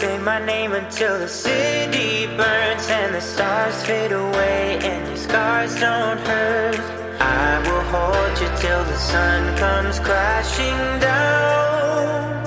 Say my name until the city burns and the stars fade away and your scars don't hurt. I will hold you till the sun comes crashing down.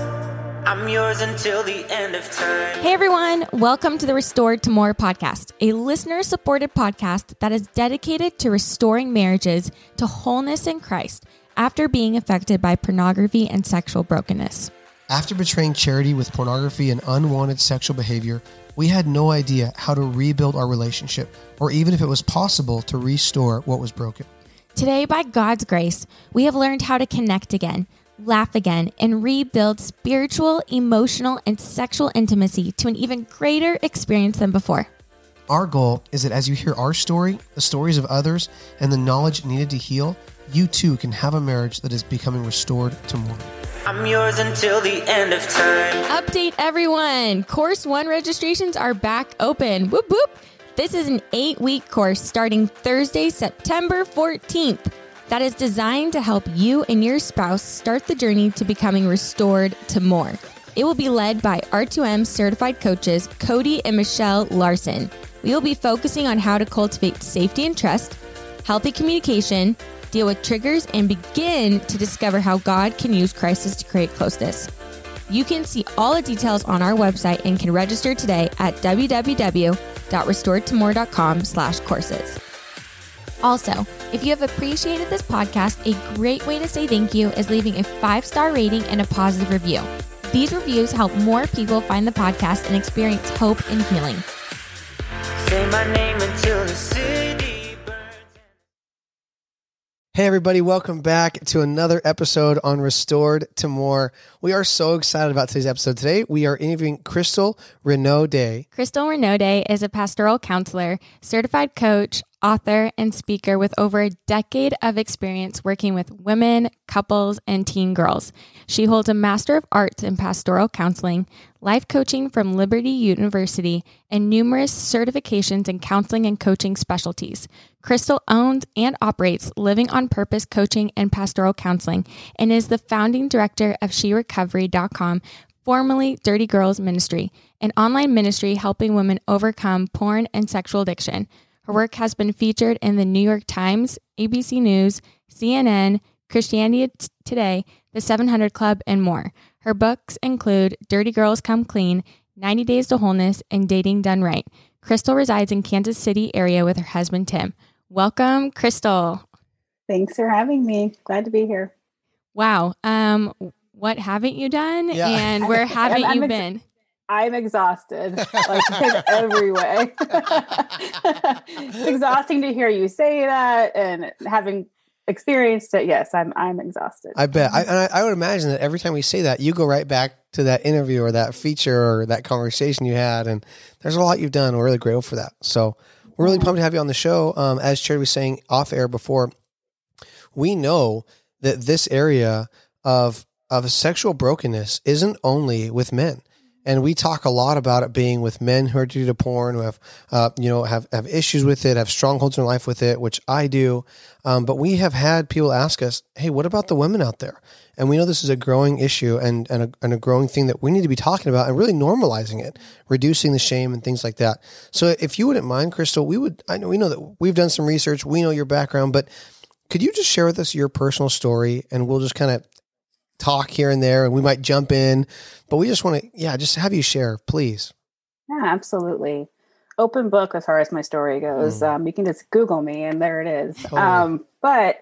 I'm yours until the end of time. Hey everyone, welcome to the Restored to More podcast, a listener supported podcast that is dedicated to restoring marriages to wholeness in Christ after being affected by pornography and sexual brokenness. After betraying charity with pornography and unwanted sexual behavior, we had no idea how to rebuild our relationship or even if it was possible to restore what was broken. Today, by God's grace, we have learned how to connect again, laugh again, and rebuild spiritual, emotional, and sexual intimacy to an even greater experience than before. Our goal is that as you hear our story, the stories of others, and the knowledge needed to heal, you too can have a marriage that is becoming restored to more. I'm yours until the end of time. Update everyone! Course 1 registrations are back open. Whoop whoop! This is an eight week course starting Thursday, September 14th that is designed to help you and your spouse start the journey to becoming restored to more. It will be led by R2M certified coaches Cody and Michelle Larson. We will be focusing on how to cultivate safety and trust, healthy communication, deal with triggers, and begin to discover how God can use crisis to create closeness. You can see all the details on our website and can register today at www.restoredtomore.com slash courses. Also, if you have appreciated this podcast, a great way to say thank you is leaving a five-star rating and a positive review. These reviews help more people find the podcast and experience hope and healing. Say my name until the city. Hey, everybody, welcome back to another episode on Restored to More. We are so excited about today's episode. Today, we are interviewing Crystal Renaud Day. Crystal Renaud is a pastoral counselor, certified coach, author, and speaker with over a decade of experience working with women, couples, and teen girls. She holds a Master of Arts in Pastoral Counseling, life coaching from Liberty University, and numerous certifications in counseling and coaching specialties. Crystal owns and operates Living on Purpose Coaching and Pastoral Counseling and is the founding director of SheRecovery.com, formerly Dirty Girls Ministry, an online ministry helping women overcome porn and sexual addiction. Her work has been featured in the New York Times, ABC News, CNN, Christianity Today, The 700 Club, and more. Her books include Dirty Girls Come Clean, 90 Days to Wholeness, and Dating Done Right. Crystal resides in Kansas City area with her husband Tim. Welcome, Crystal. Thanks for having me. Glad to be here. Wow. Um, what haven't you done? Yeah. And where haven't I'm you ex- been? I'm exhausted, like in every way. it's exhausting to hear you say that, and having experienced it, yes, I'm I'm exhausted. I bet. I, and I, I would imagine that every time we say that, you go right back to that interview or that feature or that conversation you had. And there's a lot you've done. We're really grateful for that. So we're really pumped to have you on the show. Um, as Charity was saying off air before, we know that this area of of sexual brokenness isn't only with men. And we talk a lot about it being with men who are due to porn, who have, uh, you know, have, have issues with it, have strongholds in life with it, which I do. Um, but we have had people ask us, "Hey, what about the women out there?" And we know this is a growing issue and and a, and a growing thing that we need to be talking about and really normalizing it, reducing the shame and things like that. So, if you wouldn't mind, Crystal, we would. I know we know that we've done some research. We know your background, but could you just share with us your personal story, and we'll just kind of talk here and there, and we might jump in, but we just want to, yeah, just have you share, please. yeah, absolutely. Open book as far as my story goes. Mm. Um, you can just Google me, and there it is. Totally. Um, but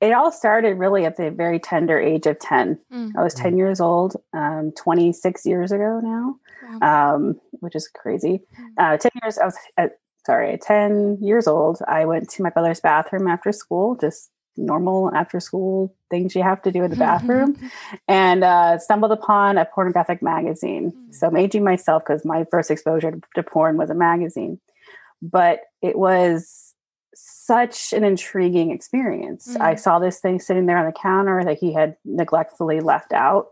it all started really at the very tender age of ten. Mm. I was ten years old, um, twenty six years ago now. um, which is crazy. Uh, 10 years, I was, uh, sorry, 10 years old, I went to my brother's bathroom after school, just normal after school things you have to do in the bathroom, and uh, stumbled upon a pornographic magazine. So, I'm aging myself because my first exposure to, porn was a magazine. But it was such an intriguing experience. I Mm. saw this thing sitting there on the counter that he had neglectfully left out.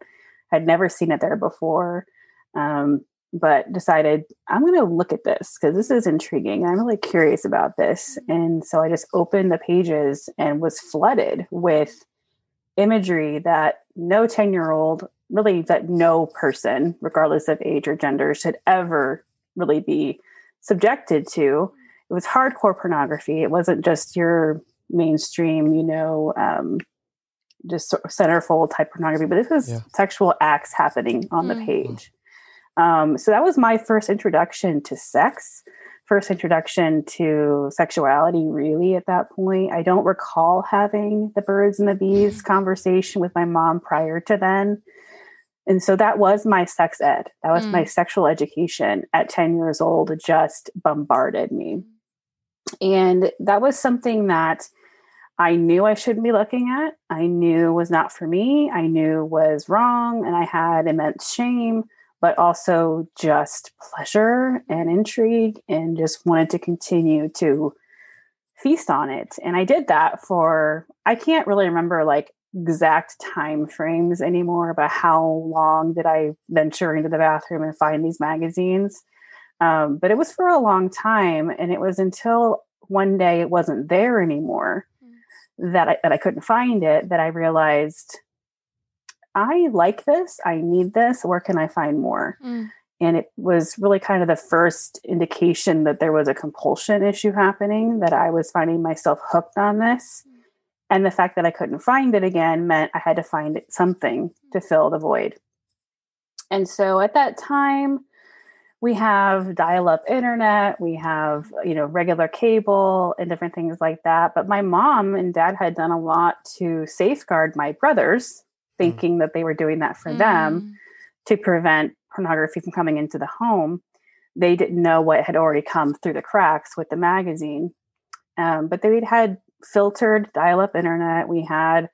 I'd never seen it there before um, but decided I'm going to look at this because this is intriguing. I'm really curious about this. And so I just opened the pages and was flooded with imagery that no 10 year old really that no person, regardless of age or gender, should ever really be subjected to. It was hardcore pornography. It wasn't just your mainstream, you know, um, just centerfold type pornography, but this was yeah. sexual acts happening on mm. the page. Um, so that was my first introduction to sex, first introduction to sexuality, really, at that point. I don't recall having the birds and the bees conversation with my mom prior to then. And so that was my sex ed. That was mm. my sexual education at 10 years old, just bombarded me. And that was something that I knew I shouldn't be looking at. I knew was not for me. I knew was wrong. And I had immense shame, but also just pleasure and intrigue and just wanted to continue to feast on it. And I did that for, I can't really remember like exact time frames anymore about how long did I venture into the bathroom and find these magazines. Um, but it was for a long time. And it was until one day it wasn't there anymore that I, that I couldn't find it that I realized I like this, I need this, where can I find more? Mm. And it was really kind of the first indication that there was a compulsion issue happening, that I was finding myself hooked on this. Mm. And the fact that I couldn't find it again meant I had to find something to fill the void. And so at that time, we have dial-up internet we have you know regular cable and different things like that but my mom and dad had done a lot to safeguard my brothers mm. Thinking mm. that they were doing that for mm. them to prevent pornography from coming into the home they didn't know what had already come through the cracks with the magazine um, but they had filtered dial-up internet we had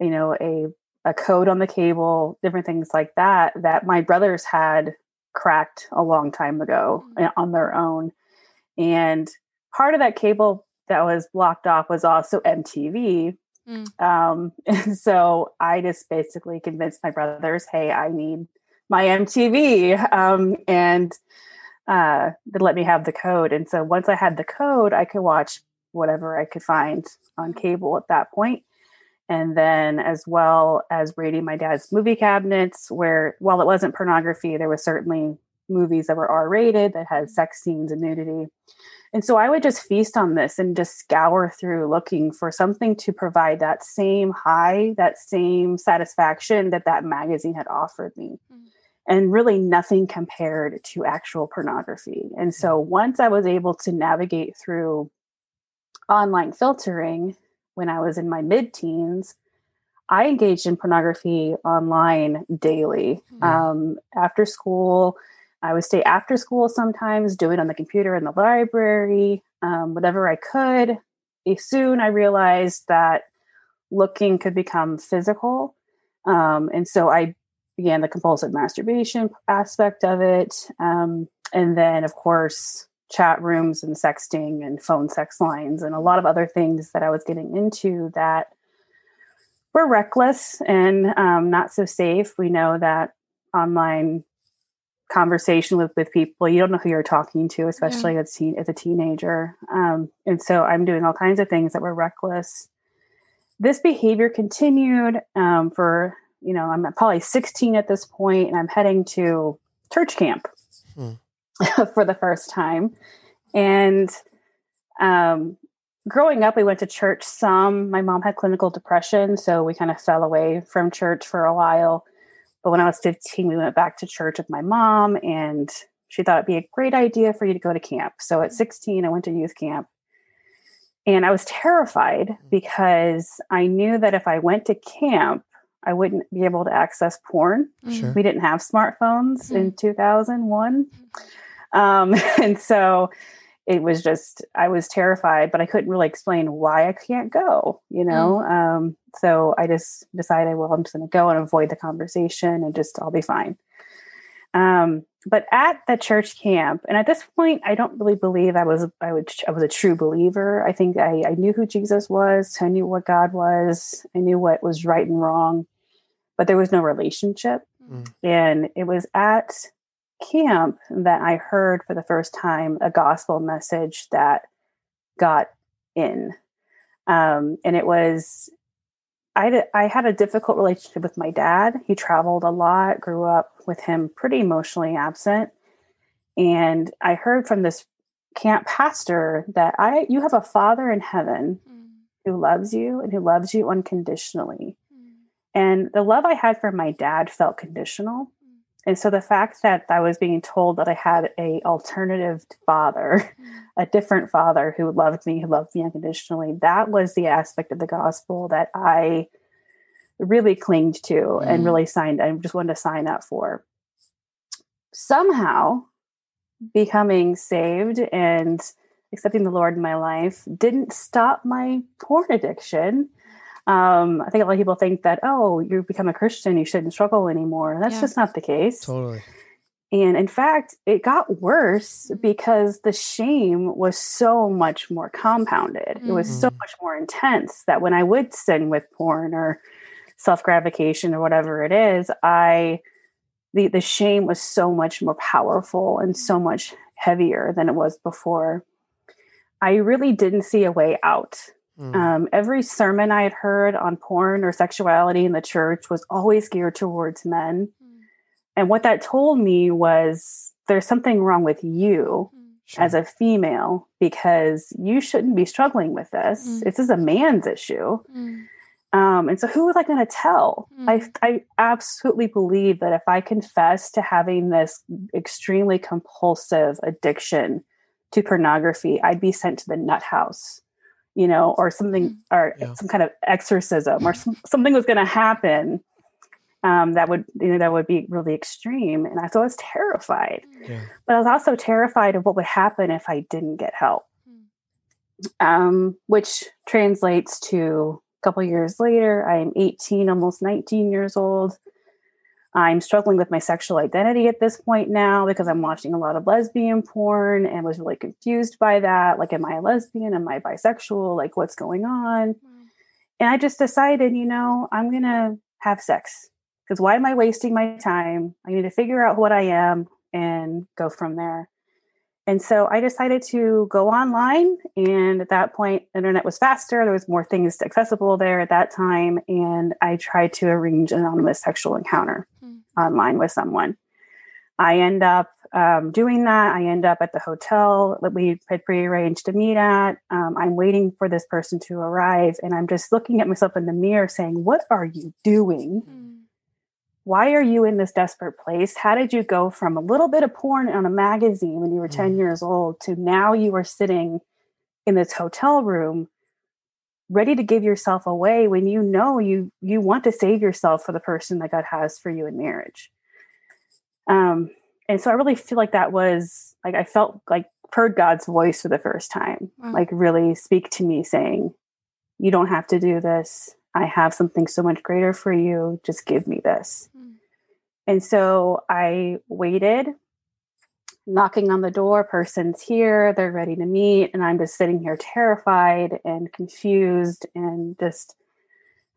you know a a code on the cable different things like that that my brothers had cracked a long time ago mm-hmm. on their own. And part of that cable that was blocked off was also MTV. Mm. Um, and so I just basically convinced my brothers, hey, I need my MTV. Um, and uh, they let me have the code. And so once I had the code, I could watch whatever I could find on cable at that point. and then as well as raiding my dad's movie cabinets where while it wasn't pornography there was certainly movies that were r-rated that had sex scenes and nudity and so i would just feast on this and just scour through looking for something to provide that same high that same satisfaction that that magazine had offered me mm-hmm. and really nothing compared to actual pornography and so once i was able to navigate through online filtering when I was in my mid teens, I engaged in pornography online daily. Mm-hmm. Um, after school, I would stay after school sometimes, do it on the computer in the library, um, whatever I could. Soon I realized that looking could become physical. Um, and so I began the compulsive masturbation aspect of it. Um, and then, of course, chat rooms and sexting and phone sex lines and a lot of other things that I was getting into that were reckless and um, not so safe. We know that online conversation with, with people, you don't know who you're talking to, especially yeah. as, teen, as a teenager. Um, and so I'm doing all kinds of things that were reckless. This behavior continued um, for, you know, I'm probably 16 at this point and I'm heading to church camp. Hmm. for the first time. And um, growing up, we went to church some. My mom had clinical depression, so we kind of fell away from church for a while. But when I was 15, we went back to church with my mom, and she thought it'd be a great idea for you to go to camp. So at 16, I went to youth camp. And I was terrified mm. because I knew that if I went to camp, I wouldn't be able to access porn. Sure. We didn't have smartphones mm-hmm. in 2001. Um, and so it was just, I was terrified, but I couldn't really explain why I can't go, you know? Mm. Um, so I just decided, well, I'm just going to go and avoid the conversation and just, I'll be fine. Um, but at the church camp, and at this point, I don't really believe I was I would I was a true believer. I think I, I knew who Jesus was. I knew what God was. I knew what was right and wrong, but there was no relationship. Mm. And it was at camp that I heard for the first time a gospel message that got in. Um, and it was I, I had a difficult relationship with my dad. He traveled a lot, grew up with him pretty emotionally absent. And I heard from this camp pastor that I you have a father in heaven mm. who loves you and who loves you unconditionally. Mm. And the love I had for my dad felt conditional. And so the fact that I was being told that I had a alternative father, mm. a different father who loved me, who loved me unconditionally, that was the aspect of the gospel that I really clinged to mm. and really signed I just wanted to sign up for. Somehow becoming saved and accepting the Lord in my life didn't stop my porn addiction. Um, I think a lot of people think that, oh, you become a Christian, you shouldn't struggle anymore. That's yeah. just not the case. Totally. And in fact, it got worse because the shame was so much more compounded. Mm-hmm. It was so mm. much more intense that when I would sin with porn or self gratification or whatever it is, I the the shame was so much more powerful and so much heavier than it was before. I really didn't see a way out. Mm. Um, every sermon I had heard on porn or sexuality in the church was always geared towards men. Mm. And what that told me was there's something wrong with you mm. sure. as a female because you shouldn't be struggling with this. Mm. This is a man's issue. Mm. Um, and so who was I going to tell? Mm. I, I absolutely believe that if I confess to having this extremely compulsive addiction to pornography, I'd be sent to the nut house, you know, or something, mm. or yeah. some kind of exorcism, or some, something was going to happen um, that would, you know, that would be really extreme. And I, so I was terrified, yeah. but I was also terrified of what would happen if I didn't get help, mm. um, which translates to a couple years later, I'm 18, almost 19 years old. I'm struggling with my sexual identity at this point now because I'm watching a lot of lesbian porn and was really confused by that. Like, am I a lesbian? Am I bisexual? Like, what's going on? And I just decided, you know, I'm going to have sex because why am I wasting my time? I need to figure out what I am and go from there. And so I decided to go online. And at that point, internet was faster. There was more things accessible there at that time. And I tried to arrange an anonymous sexual encounter mm. online with someone. I end up um, doing that. I end up at the hotel that we had prearranged to meet at. Um, I'm waiting for this person to arrive. And I'm just looking at myself in the mirror saying, What are you doing? Mm why are you in this desperate place? How did you go from a little bit of porn on a magazine when you were 10 mm. years old to now you are sitting in this hotel room ready to give yourself away when you know you you want to save yourself for the person that God has for you in marriage. Um and so I really feel like that was like I felt like heard God's voice for the first time. Wow. Like really speak to me saying, you don't have to do this. I have something so much greater for you. Just give me this. Mm. And so I waited, knocking on the door, person's here, they're ready to meet. And I'm just sitting here terrified and confused and just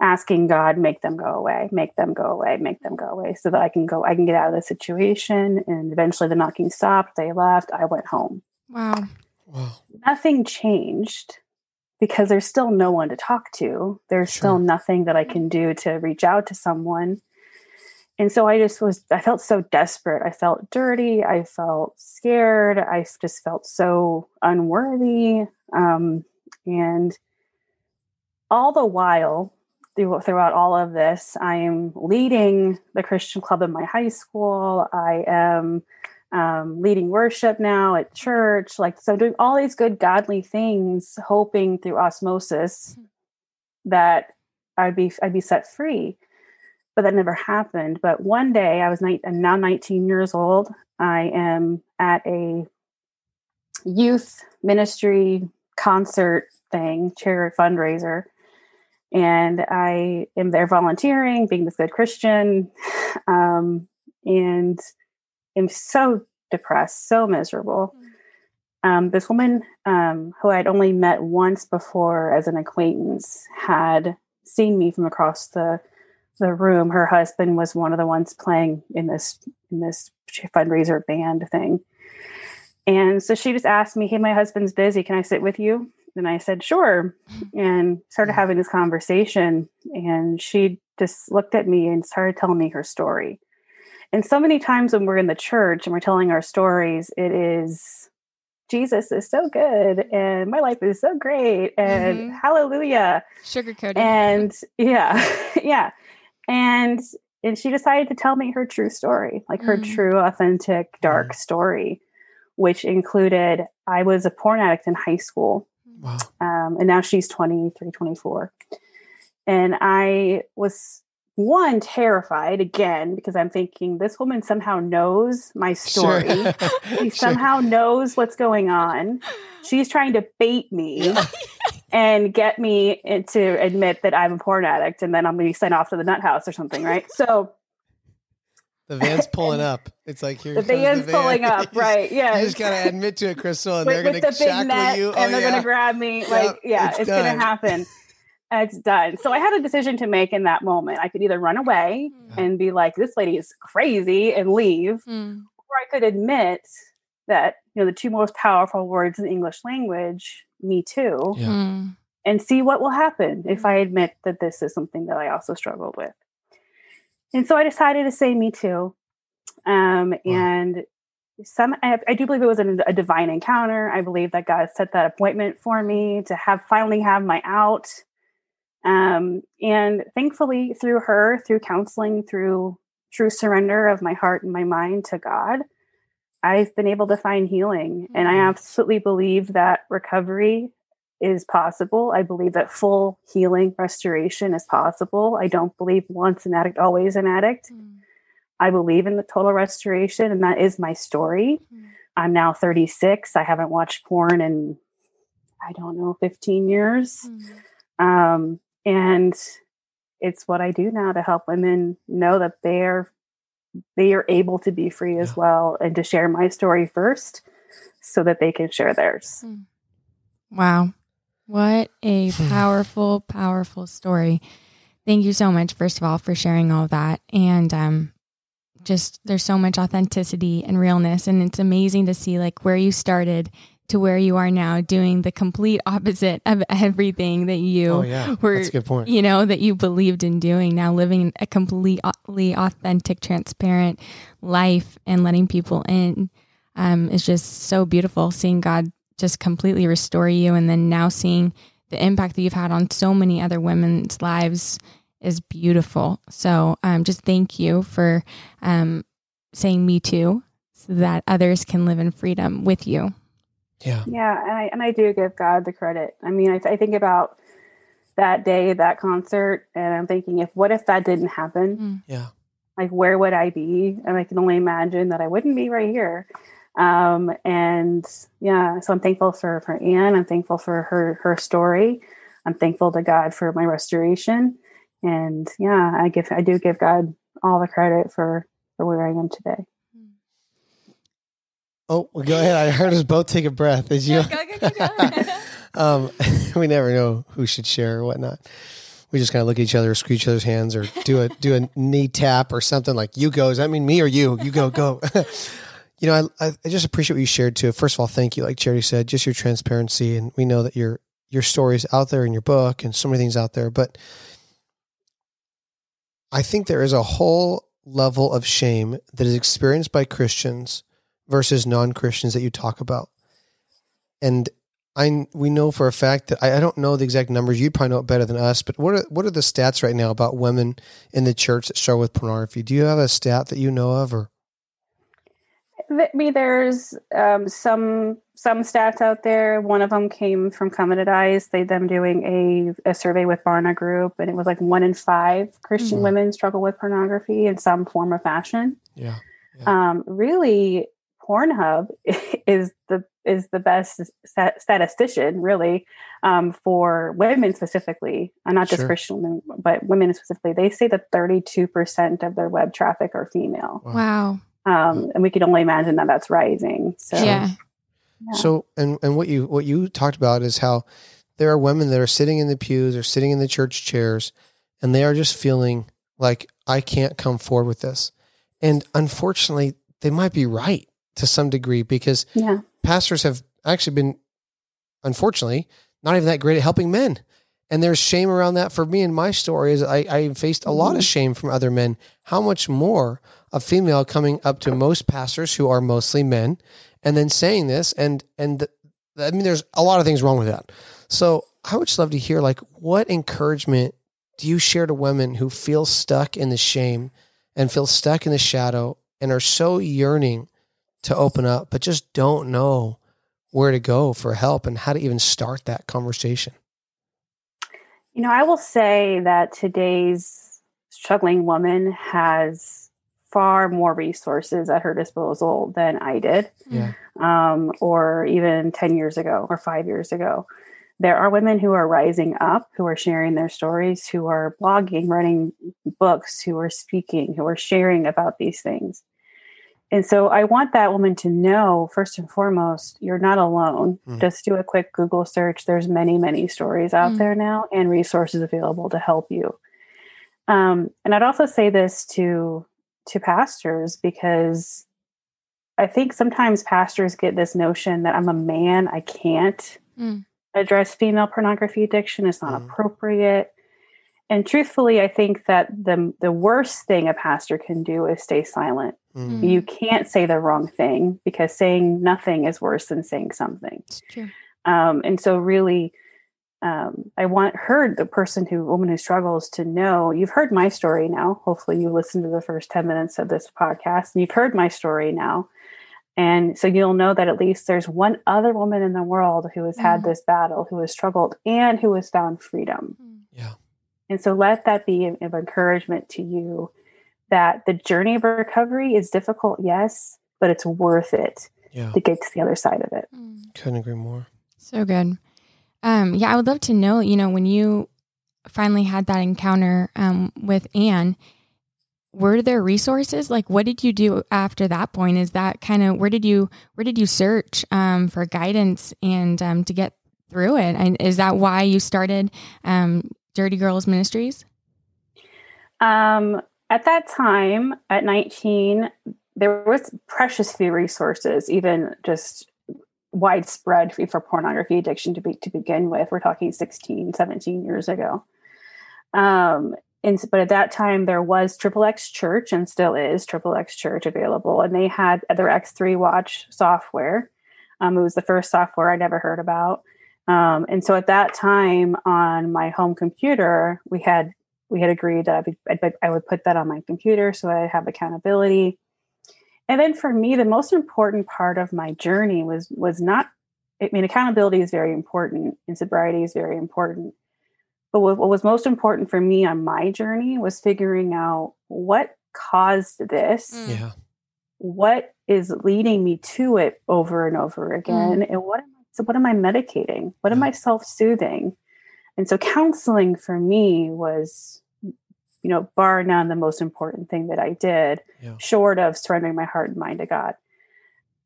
asking God, make them go away, make them go away, make them go away so that I can go, I can get out of the situation. And eventually the knocking stopped. They left. I went home. Wow. Wow. Nothing changed because there's still no one to talk to. There's sure. still nothing that I can do to reach out to someone. And so I just was, I felt so desperate. I felt dirty. I felt scared. I just felt so unworthy. Um, and all the while, throughout all of this, I am leading the Christian club in my high school. I am um, leading worship now at church. Like, so doing all these good, godly things, hoping through osmosis hmm. that I'd be I'd be set free. But that never happened. But one day, I was ni- I'm now 19 years old. I am at a youth ministry concert thing, charity fundraiser, and I am there volunteering, being this good Christian, um, and am so depressed, so miserable. Mm. Um, this woman um, who I'd only met once before as an acquaintance had seen me from across the the room. Her husband was one of the ones playing in this in this fundraiser band thing. And so she just asked me, Hey, my husband's busy. Can I sit with you? and I said, sure. And started having this conversation. And she just looked at me and started telling me her story. And so many times when we're in the church and we're telling our stories, it is Jesus is so good and my life is so great and Mhm. hallelujah. Sugarcoated. And yeah, yeah. And and she decided to tell me her true story, like her Mm. true, authentic, dark story, which included I was a porn addict in high school Wow. um, and now she's 23 24 and i was one terrified again because i'm thinking this woman somehow knows my story Sure. she Sure. somehow knows what's going on she's trying to bait me and get me to admit that i'm a porn addict and then i'm going to be sent off to the nut house or something right so The van's pulling up. It's like here the van's the van. pulling up right yeah You just gotta admit to it, Crystal, and with, they're gonna the big shackle you. and oh, they're yeah. gonna grab me like yeah it's it's, gonna happen it's done so i had a decision to make in that moment i could either run away and be like this lady is crazy and leave Mm. or i could admit that you know the two most powerful words in the english language me too Yeah. Mm. and see what will happen if I admit that this is something that I also struggled with. And so I decided to say me too. Um, And some, I, I do believe it was a, a divine encounter. I believe that God set that appointment for me to have finally have my out. Um, and thankfully, through her, through counseling, through true surrender of my heart and my mind to God, I've been able to find healing. And I Mhm. absolutely believe that recovery is possible. I believe that full healing, restoration is possible. I don't believe once an addict, always an addict. Mm. I believe in the total restoration, and that is my story. Mm. I'm now 36. I haven't watched porn in, I don't know, 15 years. Mm. Um, and it's what I do now to help women know that they're they are able to be free as Yeah. well and to share my story first so that they can share theirs. Wow. What a powerful, powerful story. Thank you so much, first of all, for sharing all of that. And um, just there's so much authenticity and realness. And it's amazing to see like where you started to where you are now doing the complete opposite of everything that you Oh yeah, were that's a good point. you know that you believed in doing. Now living a completely authentic transparent life and letting people in um, is just so beautiful. Seeing god just completely restore you and then now seeing the impact that you've had on so many other women's lives is beautiful. So um, just thank you for um, saying me too so that others can live in freedom with you Yeah, Yeah, and I and I do give God the credit. I mean, I, I think about that day, that concert, and I'm thinking, if what if that didn't happen? yeah, Like, where would I be? And I can only imagine that I wouldn't be right here. Um, and yeah, so I'm thankful for for Anne. I'm thankful for her her story. I'm thankful to God for my restoration. And yeah, I give I do give God all the credit for for where I am today. Oh, well, go ahead. I heard us both take a breath. As you, um, we never know who should share or whatnot. We just kind of look at each other, screw each other's hands, or do a do a knee tap or something like you go. Does that mean me or you? You go, go. you know, I, I I just appreciate what you shared too. First of all, thank you. Like Charity said, just your transparency, and we know that your your story is out there in your book and so many things out there. But I think there is a whole level of shame that is experienced by Christians versus non-Christians that you talk about. And I we know for a fact that I, I don't know the exact numbers. You'd probably know it better than us. But what are what are the stats right now about women in the church that struggle with pornography? Do you have a stat that you know of, or I mean, there's um, some some stats out there. One of them came from Covenant Eyes. They them doing a, a survey with Barna Group, and it was like one in five Christian Mhm. women struggle with pornography in some form or fashion. yeah, Um, really, Pornhub is the is the best stat- statistician, really, um, for women specifically, and not just Sure. Christian women, but women specifically. They say that thirty two percent of their web traffic are female wow um, and we can only imagine that that's rising. So yeah yeah. So and and what you what you talked about is how there are women that are sitting in the pews or sitting in the church chairs, and they are just feeling like I can't come forward with this, and unfortunately, they might be right to some degree because yeah, pastors have actually been, unfortunately, not even that great at helping men. And there's shame around that for me in my story is I, I faced a lot of mm-hmm. shame from other men. How much more a female coming up to most pastors who are mostly men and then saying this and and I mean there's a lot of things wrong with that. So I would just love to hear like what encouragement do you share to women who feel stuck in the shame and feel stuck in the shadow and are so yearning to open up but just don't know where to go for help and how to even start that conversation? You know, I will say that today's struggling woman has far more resources at her disposal than I did, Yeah. um, or even 10 years ago or five years ago. There are women who are rising up, who are sharing their stories, who are blogging, writing books, who are speaking, who are sharing about these things. And so I want that woman to know, first and foremost, you're not alone. Mm. Just do a quick Google search. There's many, many stories out Mm. there now and resources available to help you. Um, and I'd also say this to to pastors because I think sometimes pastors get this notion that I'm a man, I can't Mm. address female pornography addiction. It's not Mm. appropriate. And truthfully, I think that the the worst thing a pastor can do is stay silent. Mm. You can't say the wrong thing because saying nothing is worse than saying something. It's true. Um, and so, really, um, I want her, the person who, woman who struggles, to know you've heard my story now. Hopefully, you listened to the first 10 minutes of this podcast and you've heard my story now. And so you'll know that at least there's one other woman in the world who has had Mhm. this battle, who has struggled, and who has found freedom. Yeah. And so let that be of of encouragement to you that the journey of recovery is difficult, yes, but it's worth it Yeah. to get to the other side of it. Mm. Couldn't agree more. So good. Um, yeah, I would love to know, you know, when you finally had that encounter um, with Anne, were there resources? Like, what did you do after that point? Is that kind of where did you where did you search um, for guidance and um, to get through it? And is that why you started um, Dirty Girls Ministries? Um, at that time, at 19, there was precious few resources, even just widespread for pornography addiction to be to begin with. We're talking 16, 17 years ago. Um, and but at that time there was Triple X Church and still is Triple X Church available, and they had their X3 Watch software. Um, it was the first software I'd ever heard about. Um, and so at that time on my home computer, we had we had agreed that I would, I'd, I would put that on my computer so I'd have accountability. And then for me, the most important part of my journey was was not. I mean, accountability is very important, and sobriety is very important. But what, what was most important for me on my journey was figuring out what caused this, Mm. Yeah. what is leading me to it over and over again, and what am I, so what am I medicating? What am I self soothing? And so counseling for me was, you know, bar none the most important thing that I did, Yeah. short of surrendering my heart and mind to God.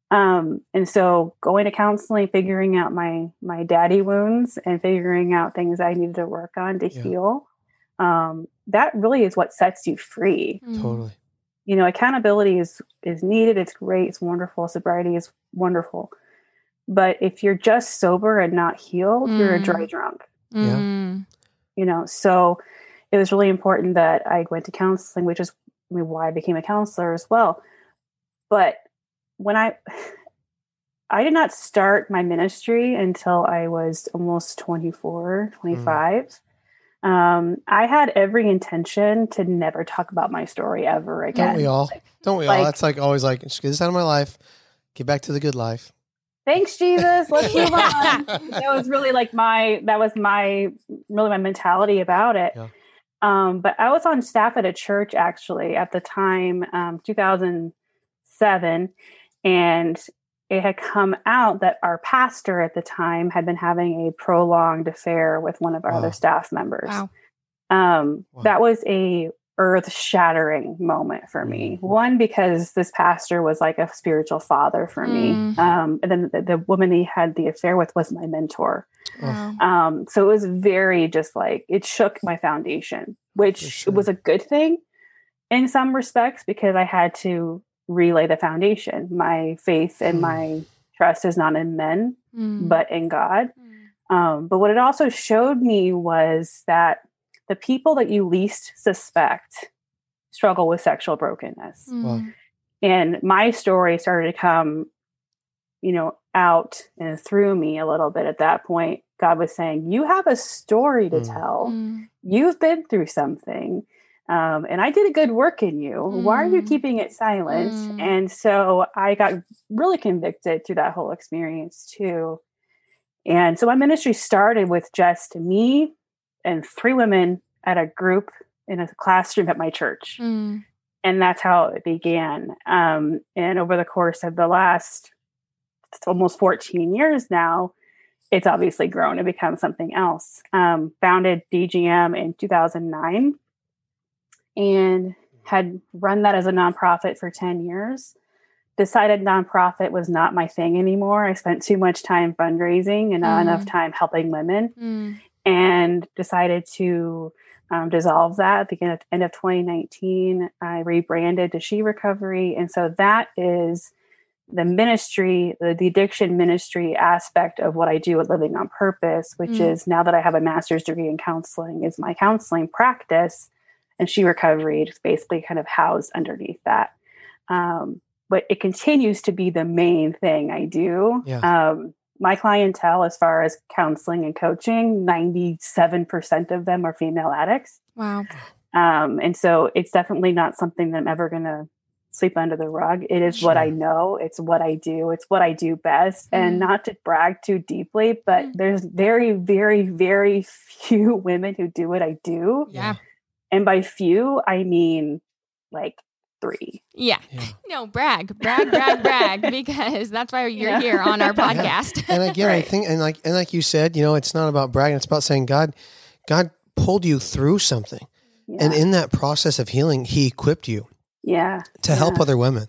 Um, and so going to counseling, figuring out my my daddy wounds and figuring out things I needed to work on to Yeah. heal. Um, that really is what sets you free Mm. Totally. you know accountability is is needed it's great it's wonderful sobriety is wonderful but if you're just sober and not healed you're a dry Mm. Yeah. Mm. you know so it was really important that i went to counseling which is I mean, why i became a counselor as well but when i i did not start my ministry until i was almost 24 25 um, i had every intention to never talk about my story ever again Don't we all? Don't we all? That's like always like, just get this out of my life. Get back to the good life. Thanks jesus let's move on that was really like my that was my really my mentality about it Yeah. um but i was on staff at a church actually at the time um 2007 and it had come out that our pastor at the time had been having a prolonged affair with one of our Wow. other staff members Wow. um, Wow. that was a earth shattering moment for me Mhm. one because this pastor was like a spiritual father for me Mm. um, and then the, the woman he had the affair with was my mentor Wow. um, so it was very just like it shook my foundation which sure. was a good thing in some respects because i had to relay the foundation my faith and Hmm. my trust is not in men Mm. but in god Um, but what it also showed me was that the people that you least suspect struggle with sexual brokenness. Mm. And my story started to come, you know, out and through me a little bit at that point. God was saying, You have a story to Mm. tell. Mm. You've been through something. Um, and I did a good work in you. Why are you Mm. keeping it silent? Mm. And so I got really convicted through that whole experience too. And so my ministry started with just me and three women at a group in a classroom at my church. Mm. And that's how it began. Um, and over the course of the last almost 14 years now, it's obviously grown and become something else. Um, founded DGM in 2009 and had run that as a nonprofit for 10 years. Decided nonprofit was not my thing anymore. I spent too much time fundraising and not Mhm. enough time helping women Mm. And decided to um, dissolve that at the end of, end of 2019. I rebranded to She Recovery. And so that is the ministry, the, the addiction ministry aspect of what I do at Living on Purpose, which Mm. is now that I have a master's degree in counseling, is my counseling practice. And She Recovery is basically kind of housed underneath that. Um, but it continues to be the main thing I do. Yeah. Um, my clientele, as far as counseling and coaching, 97% of them are female addicts. Wow. Um, and so it's definitely not something that I'm ever going to sleep under the rug. It is what I know, it's what I do, it's what I do best. Mm. And not to brag too deeply, but Mm. there's very, very, very few women who do what I do. Yeah. And by few, I mean like three. Yeah. Yeah. No, brag, brag, brag, brag, because that's why you're Yeah. here on our Yeah. podcast. and again, I think, and like, and like you said, you know, it's not about bragging. It's about saying God, God pulled you through something, Yeah. and in that process of healing, He equipped you yeah. to help Yeah. other women.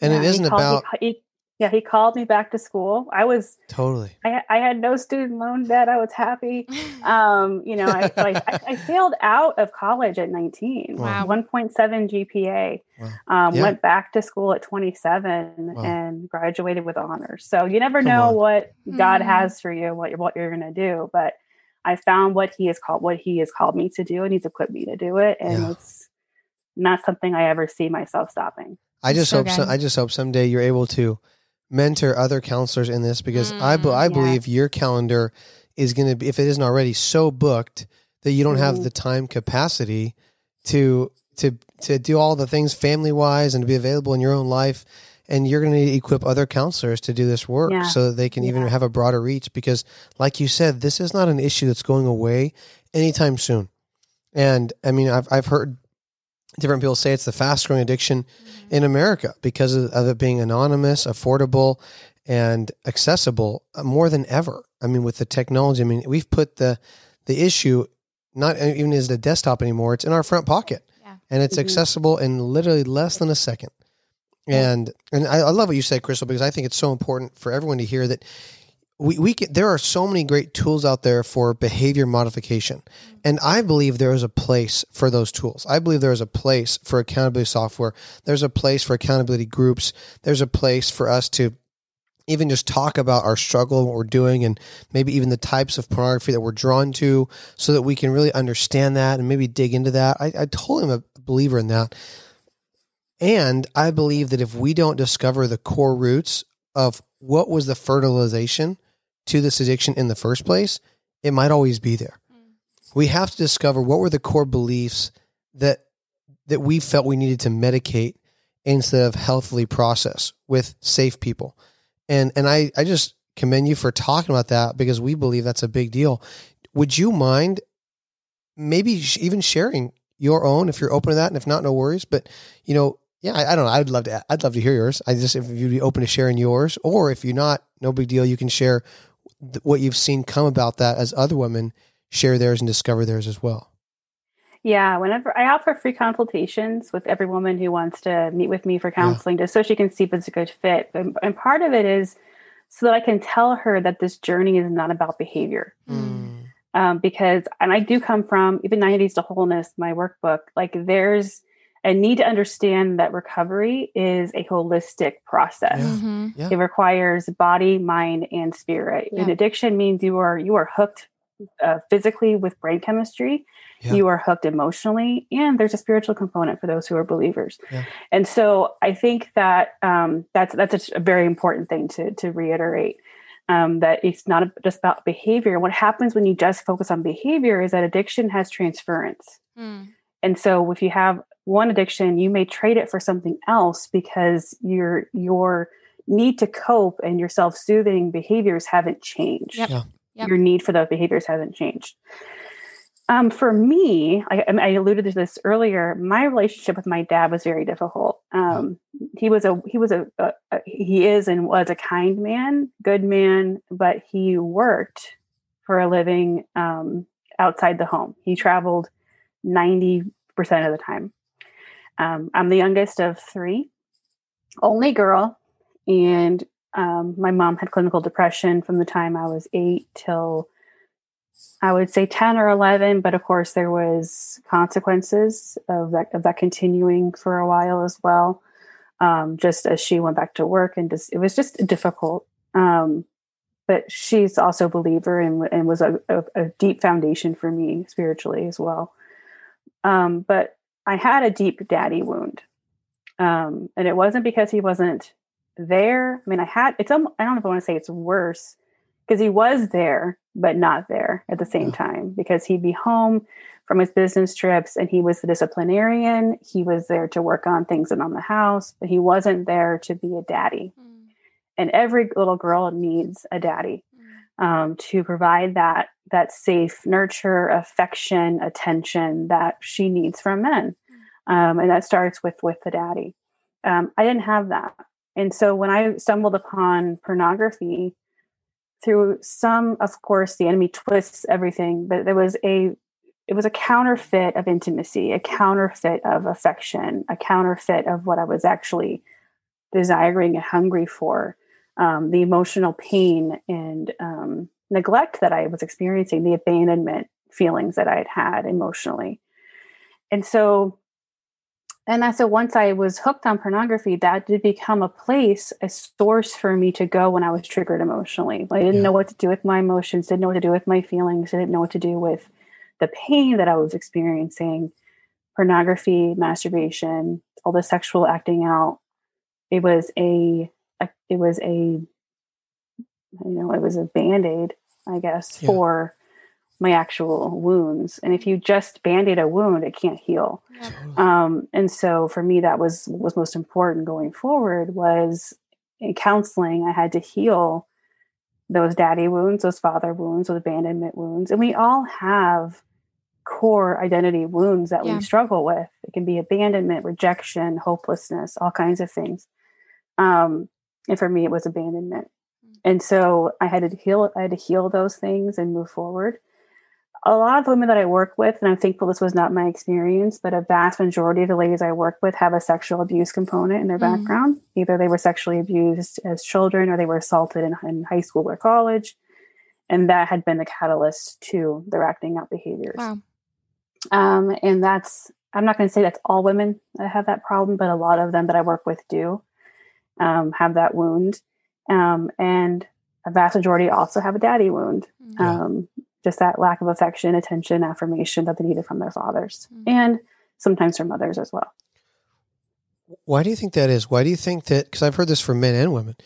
And Yeah, it he isn't called- about he- he- yeah, he called me back to school. I was totally. I, I had no student loan debt. I was happy. Um, you know, I, so I, I, I failed out of college at 19, Wow. 1.7 GPA. Wow. Um, Yeah. Went back to school at 27 Wow. and graduated with honors. So you never Come know on. what God Mm. has for you, what you're, what you're going to do. But I found what He has called, what He has called me to do, and He's equipped me to do it. And Yeah. it's not something I ever see myself stopping. I just So hope. So. I just hope someday you're able to mentor other counselors in this because I, Mm, I yeah. believe your calendar is going to be, if it isn't already, so booked that you don't have the time capacity to to to do all the things family wise and to be available in your own life. And you're going to need to equip other counselors to do this work Yeah. so that they can even have a broader reach. Because, like you said, this is not an issue that's going away anytime soon. And I mean, I've I've heard different people say it's the fast growing addiction in America because of, of it being anonymous, affordable, and accessible uh, more than ever. I mean, with the technology, I mean, we've put the the issue not even as a desktop anymore; it's in our front pocket, Yeah. and it's Mhm. accessible in literally less than a second. And and I, I love what you said, Crystal, because I think it's so important for everyone to hear that we, we can, there are so many great tools out there for behavior modification. Mm-hmm. And I believe there is a place for those tools. I believe there is a place for accountability software. There's a place for accountability groups. There's a place for us to even just talk about our struggle and what we're doing and maybe even the types of pornography that we're drawn to so that we can really understand that and maybe dig into that. I, I totally am a believer in that. And I believe that if we don't discover the core roots of what was the fertilization to this addiction in the first place, it might always be there. Mm. We have to discover what were the core beliefs that that we felt we needed to medicate instead of healthily process with safe people. And and I, I just commend you for talking about that because we believe that's a big deal. Would you mind maybe sh- even sharing your own if you're open to that and if not no worries but you know yeah I, I don't know I'd love to I'd love to hear yours I just if you'd be open to sharing yours or if you're not no big deal you can share what you've seen come about that as other women share theirs and discover theirs as well Yeah, whenever I offer free consultations with every woman who wants to meet with me for counseling, just so she can see if it's a good fit. And, and part of it is so that I can tell her that this journey is not about behavior. Mm. Um, because, and I do come from even 90 Days to Wholeness, my workbook, like there's and need to understand that recovery is a holistic process. Yeah. Mhm. Yeah. It requires body, mind, and spirit. Yeah. And addiction means you are you are hooked uh, physically with brain chemistry. Yeah. You are hooked emotionally, and there's a spiritual component for those who are believers. Yeah. And so, I think that um, that's that's a, a very important thing to to reiterate. Um, that it's not just about behavior. What happens when you just focus on behavior is that addiction has transference. Mm. And so if you have one addiction, you may trade it for something else because your your need to cope and your self-soothing behaviors haven't changed. Yep. Yeah. Yep. Your need for those behaviors hasn't changed. Um, for me, I, I alluded to this earlier. My relationship with my dad was very difficult. Um, he was a he was a, a, a he is and was a kind man, good man, but he worked for a living um, outside the home. He traveled ninety percent of the time. Um, I'm the youngest of three, only girl, and um, my mom had clinical depression from the time I was eight till I would say 10 or 11, but of course there was consequences of that, of that continuing for a while as well. Um, just as she went back to work and just, it was just difficult. Um, but she's also a believer and, and was a, a, a deep foundation for me spiritually as well. Um, but I had a deep daddy wound. Um, and it wasn't because he wasn't there. I mean, I had, it's, um, I don't know if I want to say it's worse because he was there, but not there at the same time because he'd be home from his business trips and he was the disciplinarian. He was there to work on things and on the house, but he wasn't there to be a daddy. Mm. And every little girl needs a daddy Mm. Um, to provide that that safe nurture, affection, attention that she needs from men, um, and that starts with with the daddy. Um, I didn't have that, and so when I stumbled upon pornography through some, of course, the enemy twists everything, but there was a it was a counterfeit of intimacy, a counterfeit of affection, a counterfeit of what I was actually desiring and hungry for um, the emotional pain and um, neglect that I was experiencing, the abandonment feelings that I had had emotionally. And so, and I so once I was hooked on pornography, that did become a place, a source for me to go when I was triggered emotionally. I didn't Yeah. know what to do with my emotions, didn't know what to do with my feelings, didn't know what to do with the pain that I was experiencing. Pornography, masturbation, all the sexual acting out. It was a a- it was a you know it was a band-aid i guess Yeah. for my actual wounds and if you just band-aid a wound it can't heal Yep. Totally. um, and so for me that was was most important going forward was in counseling i had to heal those daddy wounds those father wounds those abandonment wounds and we all have core identity wounds that Yeah. we struggle with it can be abandonment rejection hopelessness all kinds of things um, and for me it was abandonment. And so i had to heal i had to heal those things and move forward. A lot of women that i work with and i'm thankful this was not my experience but a vast majority of the ladies i work with have a sexual abuse component in their Mm. background. Either they were sexually abused as children or they were assaulted in, in high school or college. And that had been the catalyst to their acting out behaviors. Wow. um, and that's i'm not going to say that's all women that have that problem but a lot of them that i work with do um, have that wound um, and a vast majority also have a daddy wound Mm. Yeah. um, just that lack of affection attention affirmation that they needed from their fathers Mm. and sometimes from mothers as well Why do you think that is? Why do you think that? Because I've heard this from men and women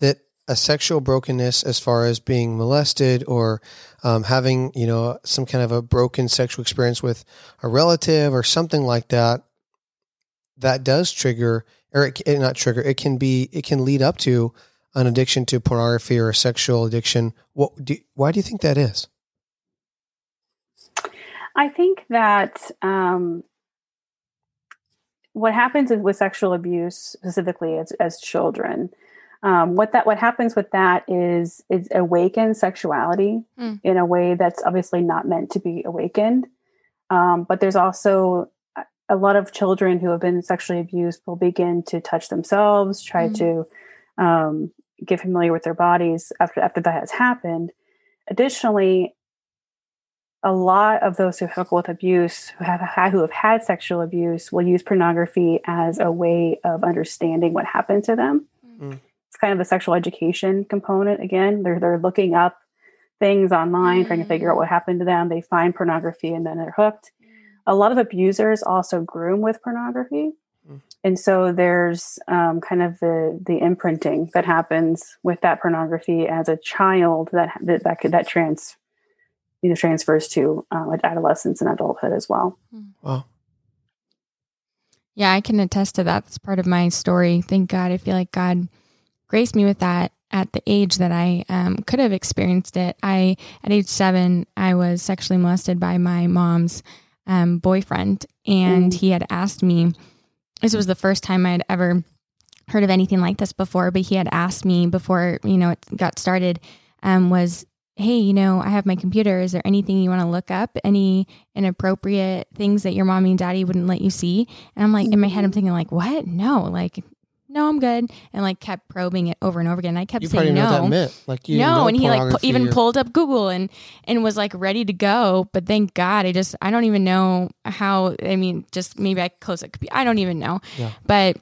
that a sexual brokenness, as far as being molested or um, having, you know, some kind of a broken sexual experience with a relative or something like that, that does trigger, or it, it not trigger. It can be, it can lead up to an addiction to pornography or a sexual addiction. What? Do, why do you think that is? I think that um, what happens with sexual abuse, specifically as, as children, um, what that what happens with that is it awakens sexuality Mm. in a way that's obviously not meant to be awakened. Um, but there's also a- a lot of children who have been sexually abused will begin to touch themselves, try Mm. to um, get familiar with their bodies after after that has happened. Additionally, a lot of those who struggle with abuse, who have had, who have had sexual abuse, will use pornography as a way of understanding what happened to them. Mm. It's kind of the sexual education component. Again, they're they're looking up things online, trying to figure out what happened to them. They find pornography and then they're hooked. A lot of abusers also groom with pornography. Mm. And so there's um, kind of the the imprinting that happens with that pornography as a child that that that, could, that trans you know transfers to uh, adolescence and adulthood as well. Wow. Yeah, I can attest to that. That's part of my story. Thank God. I feel like God graced me with that at the age that I um, could have experienced it. I, at age seven, I was sexually molested by my mom's um, boyfriend, and he had asked me. This was the first time I had ever heard of anything like this before, but he had asked me before you know it got started. Um, was hey, you know, I have my computer. Is there anything you want to look up? Any inappropriate things that your mommy and daddy wouldn't let you see? And I'm like, in my head, I'm thinking like, what? No, like, no, I'm good. And like kept probing it over and over again. I kept You saying no. Like you no, know and he like pu- even pulled up Google and and was like ready to go. But thank God, I just I don't even know how. I mean, just maybe I close it. Could be I don't even know. Yeah. But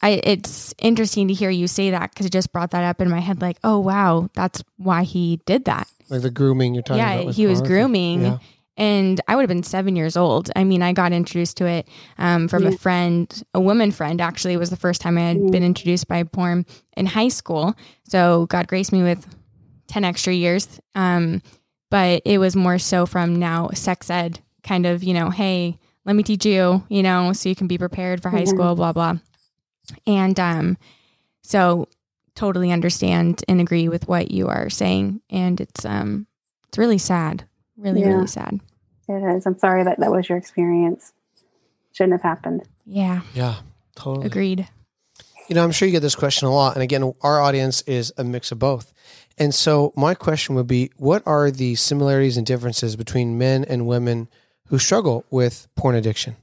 I it's interesting to hear you say that because it just brought that up in my head. Like, oh wow, that's why he did that. like the grooming you're talking yeah, about. with he was grooming. Yeah. And I would have been seven years old. I mean, I got introduced to it um, from a friend, a woman friend. Actually, it was the first time I had Mm. been introduced by porn in high school. So God graced me with ten extra years. Um, but it was more so from now sex ed kind of, you know, hey, let me teach you, you know, so you can be prepared for high Mhm. school, blah blah. And um, so totally understand and agree with what you are saying, and it's um, it's really sad, really Yeah. really sad. It is. I'm sorry that that was your experience. Shouldn't have happened. Yeah, Yeah. Totally. agreed. You know, I'm sure you get this question a lot. And again, our audience is a mix of both. And so my question would be what are the similarities and differences between men and women who struggle with porn addiction?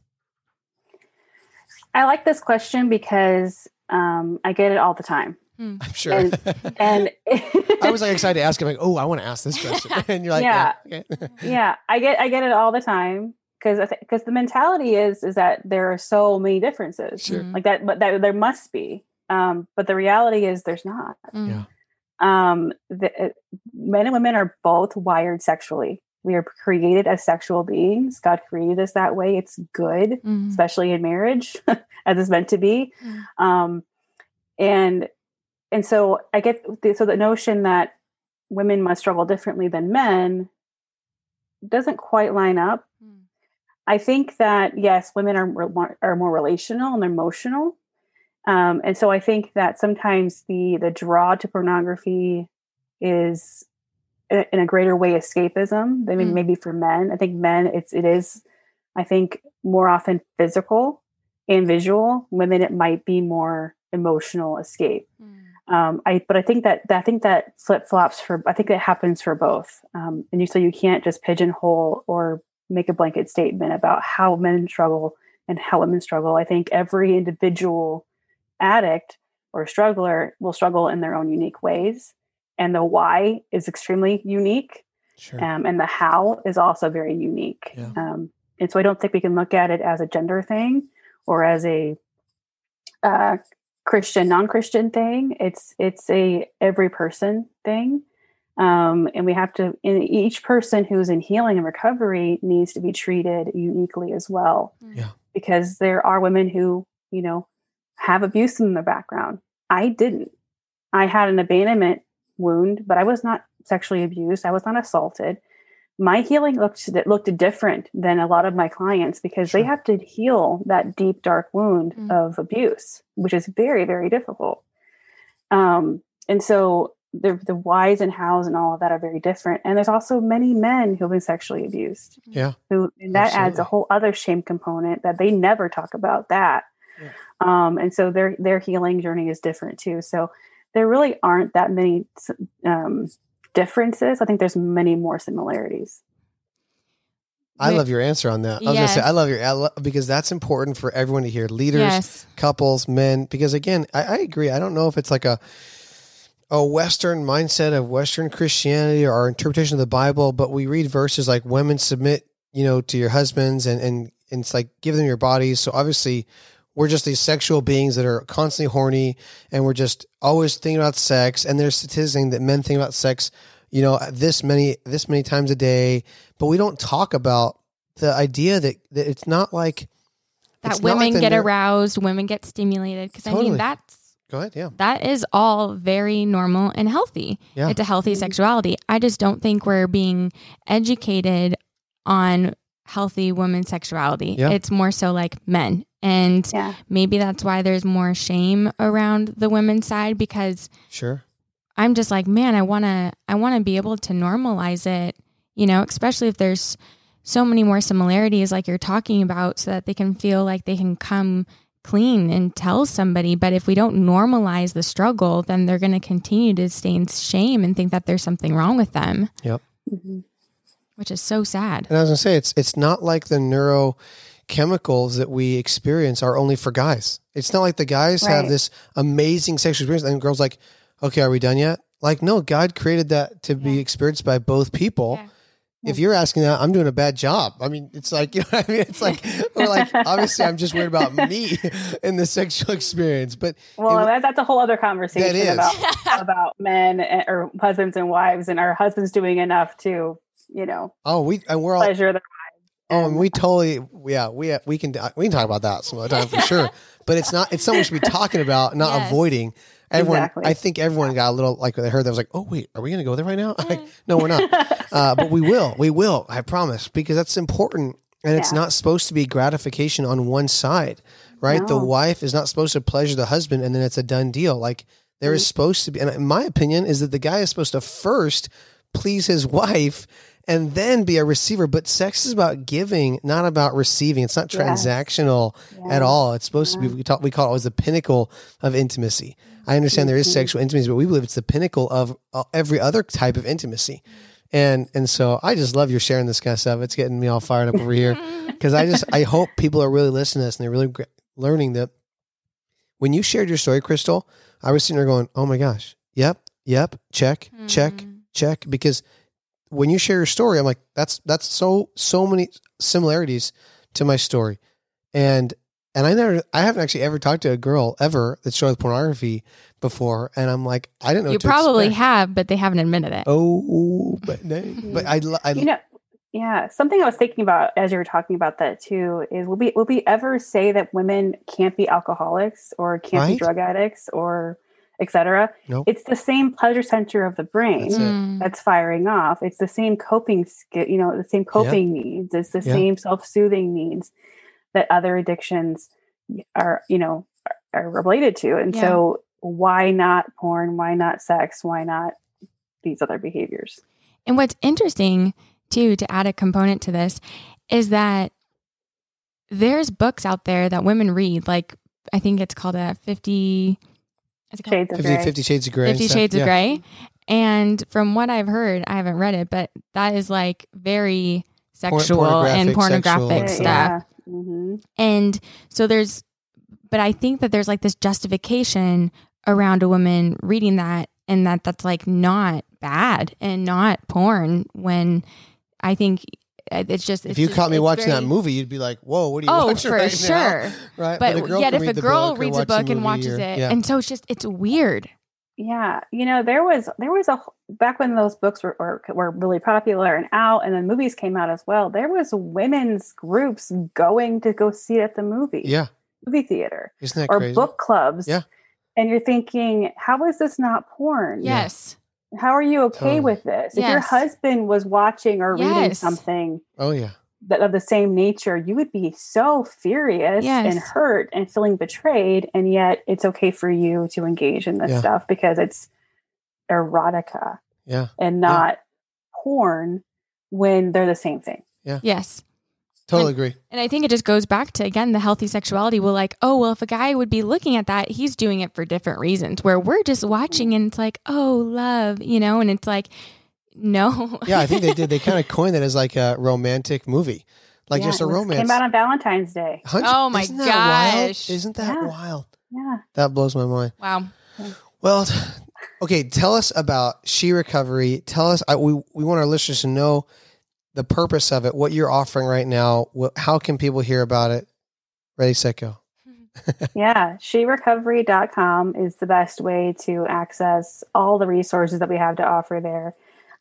I like this question because um, I get it all the time, I'm sure. And- and I was like excited to ask him, like, oh, I want to ask this question. And you're like, yeah. okay. yeah, I get I get it all the time because because the mentality is is that there are so many differences Sure. Mm. like that, but that there must be. Um, but the reality is there's not. Mm. Yeah. Um, the, uh, men and women are both wired sexually. We are created as sexual beings. God created us that way. It's good. Mm. especially in marriage as it's meant to be Mm. um and and so i get the, so the notion that women must struggle differently than men doesn't quite line up Mm. i think that yes women are more, are more relational and emotional um and so i think that sometimes the the draw to pornography is i- in a greater way escapism than Mm. maybe for men i think men it's it is I think more often physical and visual. Women, it might be more emotional escape. Mm. Um, I but I think that, I think that flip flops for I think it happens for both. Um, and you so you can't just pigeonhole or make a blanket statement about how men struggle and how women struggle. I think every individual addict or struggler will struggle in their own unique ways, and the why is extremely unique Sure. um, and the how is also very unique. Yeah. Um, and so I don't think we can look at it as a gender thing or as a uh, Christian non-Christian thing. It's it's a every person thing, um, and we have to. And each person who's in healing and recovery needs to be treated uniquely as well. Yeah. because there are women who you know have abuse in their background. I didn't. I had an abandonment wound, but I was not sexually abused. I was not assaulted. My healing looked looked different than a lot of my clients because they have to heal that deep dark wound Mm. of abuse, which is very very difficult. Um, and so the the whys and hows and all of that are very different. And there's also many men who have been sexually abused Yeah. who and that adds a whole other shame component that they never talk about that Yeah. um, and so their their healing journey is different too so there really aren't that many um, differences i think there's many more similarities I love your answer on that. I was going to say, I love your, I lo- because that's important for everyone to hear leaders, Yes. couples, men, because again, I, I agree. I don't know if it's like a, a Western mindset of Western Christianity or our interpretation of the Bible, but we read verses like women submit, you know, to your husbands and, and, and it's like give them your bodies. So obviously we're just these sexual beings that are constantly horny and we're just always thinking about sex. And there's statistics that men think about sex, you know, this many, this many times a day, but we don't talk about the idea that, that it's not like that women like get aroused, women get stimulated. Because I mean, that's Go ahead. Yeah. that is all very normal and healthy. Yeah. It's a healthy sexuality. I just don't think we're being educated on healthy women's sexuality. Yeah. It's more so like men. And Yeah. maybe that's why there's more shame around the women's side because Sure. I'm just like, man, I want to I want to be able to normalize it, you know, especially if there's so many more similarities like you're talking about so that they can feel like they can come clean and tell somebody, but if we don't normalize the struggle, then they're going to continue to stay in shame and think that there's something wrong with them, Yep. Mhm. which is so sad. And I was gonna say it's it's not like the neurochemicals that we experience are only for guys. It's not like the guys have this amazing sexual experience and girls like, okay, are we done yet? Like, no, God created that to be experienced by both people. Yeah. If you're asking that, I'm doing a bad job. I mean, it's like you know what I mean. It's like we're like obviously I'm just worried about me and the sexual experience, but Well, It- that, that's a whole other conversation about about men and, or husbands and wives, and our husbands doing enough to, you know, oh, we and we're all pleasure their Oh, and we totally, yeah, we we can we can talk about that some other time for sure. But it's not it's something we should be talking about, not Yes. avoiding. Everyone, Exactly. I think everyone got a little like they heard that was like, oh wait, are we going to go there right now? Like, no, we're not. Uh, but we will, we will. I promise, because that's important, and it's not supposed to be gratification on one side, right? The wife is not supposed to pleasure the husband, and then it's a done deal. Like there is supposed to be, and in my opinion, is that the guy is supposed to first please his wife and then be a receiver. But sex is about giving, not about receiving. It's not Yes. transactional at all. It's supposed to be we talk we call it always the pinnacle of intimacy. I understand there is sexual intimacy, but we believe it's the pinnacle of uh, every other type of intimacy. And and so I just love you sharing this kind of stuff. It's getting me all fired up over here because I just I hope people are really listening to this and they're really gr- learning that when you shared your story, Crystal, I was sitting there going, "Oh my gosh, yep, yep, check, check, Mhm. check," because when you share your story, I'm like, "That's that's so so many similarities to my story," and and I never, I haven't actually ever talked to a girl ever that showed pornography before, and I'm like, I didn't know. You probably expect. have, but they haven't admitted it. Oh, but mm-hmm. but I, lo- I you know yeah something i was thinking about as you were talking about that too is will we will we ever say that women can't be alcoholics or can't be drug addicts or etc Nope. it's the same pleasure center of the brain That's. Mm. that's firing off it's the same coping skill you know the same coping needs it's the Yeah. same self-soothing needs that other addictions are you know are, are related to and Yeah. so why not porn why not sex why not these other behaviors And what's interesting too, to add a component to this, is that there's books out there that women read. Like I think it's called a fifty. Is it called shades of 50, gray 50 Shades of Grey. Fifty stuff. Shades of Yeah. Grey? And from what I've heard, I haven't read it, but that is like very sexual and pornographic, sexual, pornographic uh, stuff. yeah hmm And so there's, but I think that there's like this justification around a woman reading that and that that's like not bad and not porn when I think it's just. If you just- caught me it's watching that movie, you'd be like, "Whoa, what are you Oh, watching for right sure. now?" Right? But, a girl yet, if a girl book reads a book and watches or- it, yeah. and so it's just it's weird. Yeah, you know, there was there was a back when those books were, were were really popular and out, and then movies came out as well. There was women's groups going to go see it at the movie, yeah, movie theater, isn't that or crazy? book clubs. Yeah. and you're thinking, how is this not porn? Yeah. Yes. How are you okay Totally. with this? If your husband was watching or reading something oh yeah, that of the same nature, you would be so furious and hurt and feeling betrayed, and yet it's okay for you to engage in this Yeah. stuff because it's erotica yeah, and not porn when they're the same thing. Yes. Totally agree. And I think it just goes back to again the healthy sexuality. We're like, oh well, if a guy would be looking at that, he's doing it for different reasons. Where we're just watching and it's like, oh, love, you know, and it's like, no, Yeah, I think they did. They kind of coined it as like a romantic movie, like Yeah, just a romance. Came out on Valentine's Day. Hunch- Oh my isn't that wild? gosh. Isn't that Yeah. wild? Yeah. That blows my mind. wow, Well, Okay, tell us about She Recovery. Tell us, I, we, we want our listeners to know the purpose of it, what you're offering right now. How can people hear about it? Ready, set, go. yeah, sherecovery.com is the best way to access all the resources that we have to offer there.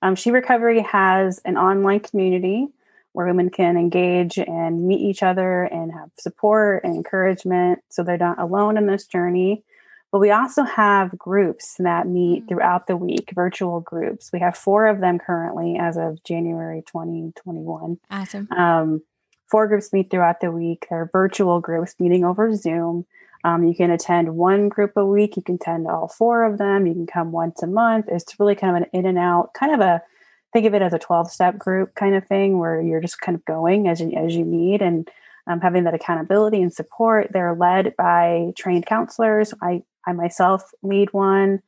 Um, she Recovery has an online community where women can engage and meet each other and have support and encouragement so they're not alone in this journey. But we also have groups that meet mm. throughout the week, virtual groups. We have four of them currently as of January 2021. Awesome. Um, four groups meet throughout the week. They're virtual groups meeting over Zoom. Um, you can attend one group a week. You can attend all four of them. You can come once a month. It's really kind of an in and out, kind of a think of it as a 12 step group kind of thing where you're just kind of going as you, as you need and um, having that accountability and support. They're led by trained counselors. I, I myself lead one,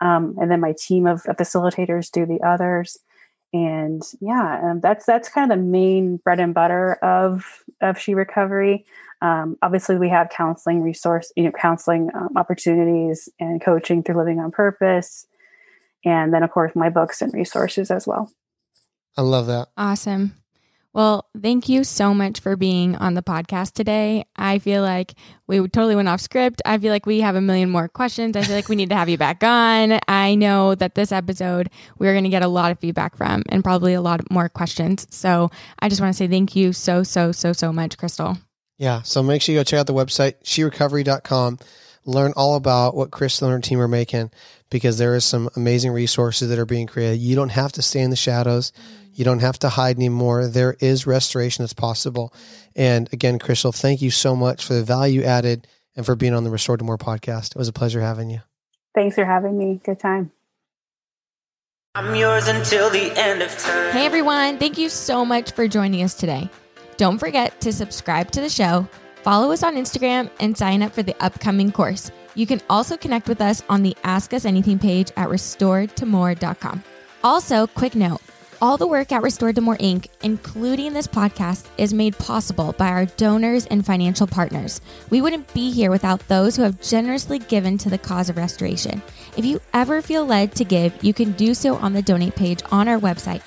um, and then my team of, of, facilitators do the others. And yeah, um, that's that's kind of the main bread and butter of of She Recovery. Um, obviously, we have counseling resource, you know, counseling um, opportunities and coaching through Living on Purpose, and then of course my books and resources as well. I love that. Awesome. Well, thank you so much for being on the podcast today. I feel like we totally went off script. I feel like we have a million more questions. I feel like we need to have you back on. I know that this episode we're going to get a lot of feedback from and probably a lot more questions. So I just want to say thank you so, so, so, so much, Crystal. Yeah. So make sure you go check out the website, sherecovery.com, learn all about what Crystal and her team are making because there is some amazing resources that are being created. You don't have to stay in the shadows. Mm-hmm you don't have to hide anymore. There is restoration that's possible. And again, Crystal, thank you so much for the value added and for being on the Restored to More podcast. It was a pleasure having you. Thanks for having me. Good time. I'm yours until the end of time. Hey everyone, thank you so much for joining us today. Don't forget to subscribe to the show, follow us on Instagram, and sign up for the upcoming course. You can also connect with us on the Ask Us Anything page at restoredtomore.com. Also, quick note all the work at Restored to More Inc., including this podcast, is made possible by our donors and financial partners. We wouldn't be here without those who have generously given to the cause of restoration. If you ever feel led to give, you can do so on the donate page on our website.